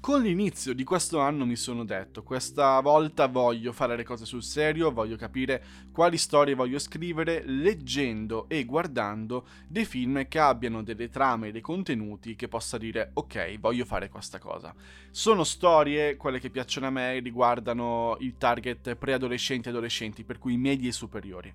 Con l'inizio di questo anno mi sono detto, questa volta voglio fare le cose sul serio, voglio capire quali storie voglio scrivere leggendo e guardando dei film che abbiano delle trame dei contenuti che possa dire ok, voglio fare questa cosa. Sono storie, quelle che piacciono a me, riguardano il target preadolescenti e adolescenti, per cui medie e superiori.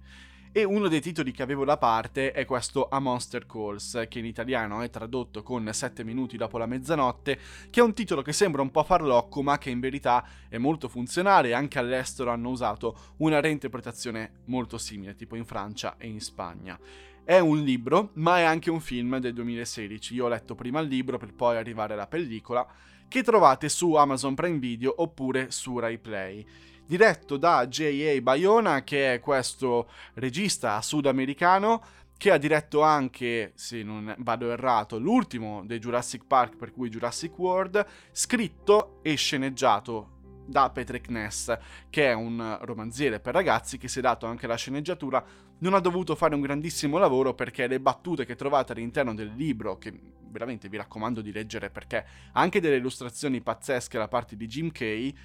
E uno dei titoli che avevo da parte è questo A Monster Calls, che in italiano è tradotto con 7 minuti dopo la mezzanotte, che è un titolo che sembra un po' farlocco, ma che in verità è molto funzionale. Anche all'estero hanno usato una reinterpretazione molto simile, tipo in Francia e in Spagna. È un libro, ma è anche un film del 2016. Io ho letto prima il libro per poi arrivare alla pellicola, che trovate su Amazon Prime Video oppure su Rai Play diretto da J.A. Bayona, che è questo regista sudamericano che ha diretto anche, se non vado errato, l'ultimo dei Jurassic Park, per cui Jurassic World, scritto e sceneggiato da Patrick Ness, che è un romanziere per ragazzi che si è dato anche la sceneggiatura, non ha dovuto fare un grandissimo lavoro perché le battute che trovate all'interno del libro, che veramente vi raccomando di leggere perché anche delle illustrazioni pazzesche da parte di Jim Kay,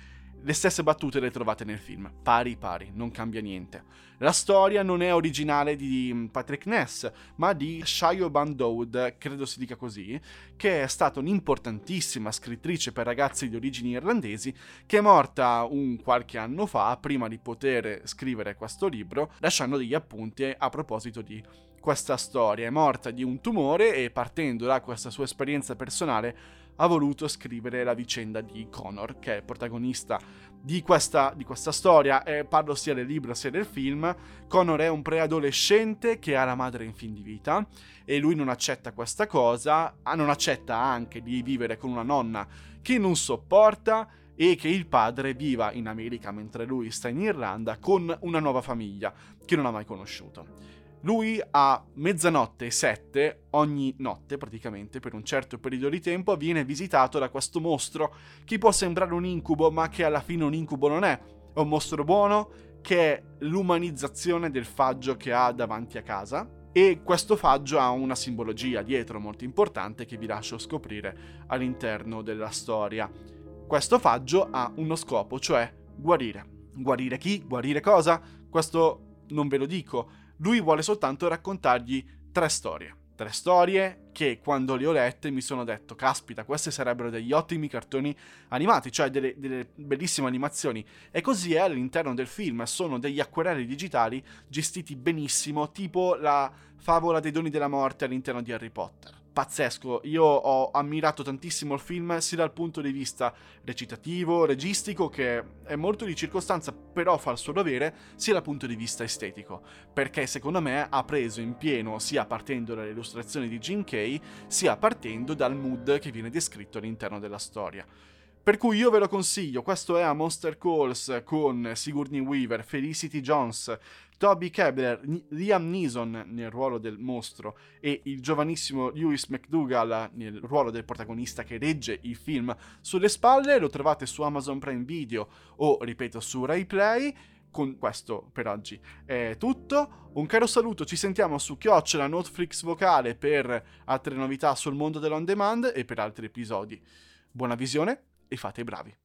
le stesse battute le trovate nel film, pari pari, non cambia niente. La storia non è originale di mm, Patrick Ness, ma di Shayo Bandoud, credo si dica così, che è stata un'importantissima scrittrice per ragazzi di origini irlandesi, che è morta un qualche anno fa, prima di poter scrivere questo libro, lasciando degli appunti a proposito di questa storia. È morta di un tumore e partendo da questa sua esperienza personale ha voluto scrivere la vicenda di Connor, che è protagonista di questa, di questa storia. E parlo sia del libro sia del film. Connor è un preadolescente che ha la madre in fin di vita e lui non accetta questa cosa, ah, non accetta anche di vivere con una nonna che non sopporta e che il padre viva in America mentre lui sta in Irlanda con una nuova famiglia che non ha mai conosciuto. Lui a mezzanotte e sette, ogni notte praticamente, per un certo periodo di tempo, viene visitato da questo mostro che può sembrare un incubo, ma che alla fine un incubo non è. È un mostro buono che è l'umanizzazione del faggio che ha davanti a casa. E questo faggio ha una simbologia dietro molto importante che vi lascio scoprire all'interno della storia. Questo faggio ha uno scopo, cioè guarire. Guarire chi? Guarire cosa? Questo non ve lo dico lui vuole soltanto raccontargli tre storie. Tre storie che quando le ho lette mi sono detto, caspita, questi sarebbero degli ottimi cartoni animati, cioè delle, delle bellissime animazioni. E così è all'interno del film, sono degli acquerelli digitali gestiti benissimo, tipo la favola dei doni della morte all'interno di Harry Potter pazzesco. Io ho ammirato tantissimo il film sia dal punto di vista recitativo, registico, che è molto di circostanza, però fa il suo dovere, sia dal punto di vista estetico. Perché secondo me ha preso in pieno sia partendo dalle illustrazioni di Jim Kay, sia partendo dal mood che viene descritto all'interno della storia. Per cui io ve lo consiglio, questo è a Monster Calls con Sigourney Weaver, Felicity Jones, Toby Kebler, Liam Neeson nel ruolo del mostro e il giovanissimo Lewis McDougall nel ruolo del protagonista che regge il film. Sulle spalle, lo trovate su Amazon Prime Video o, ripeto, su Rai Play con questo per oggi. È tutto. Un caro saluto, ci sentiamo su Chiocciola Netflix Vocale per altre novità sul mondo dell'on demand e per altri episodi. Buona visione e fate i bravi.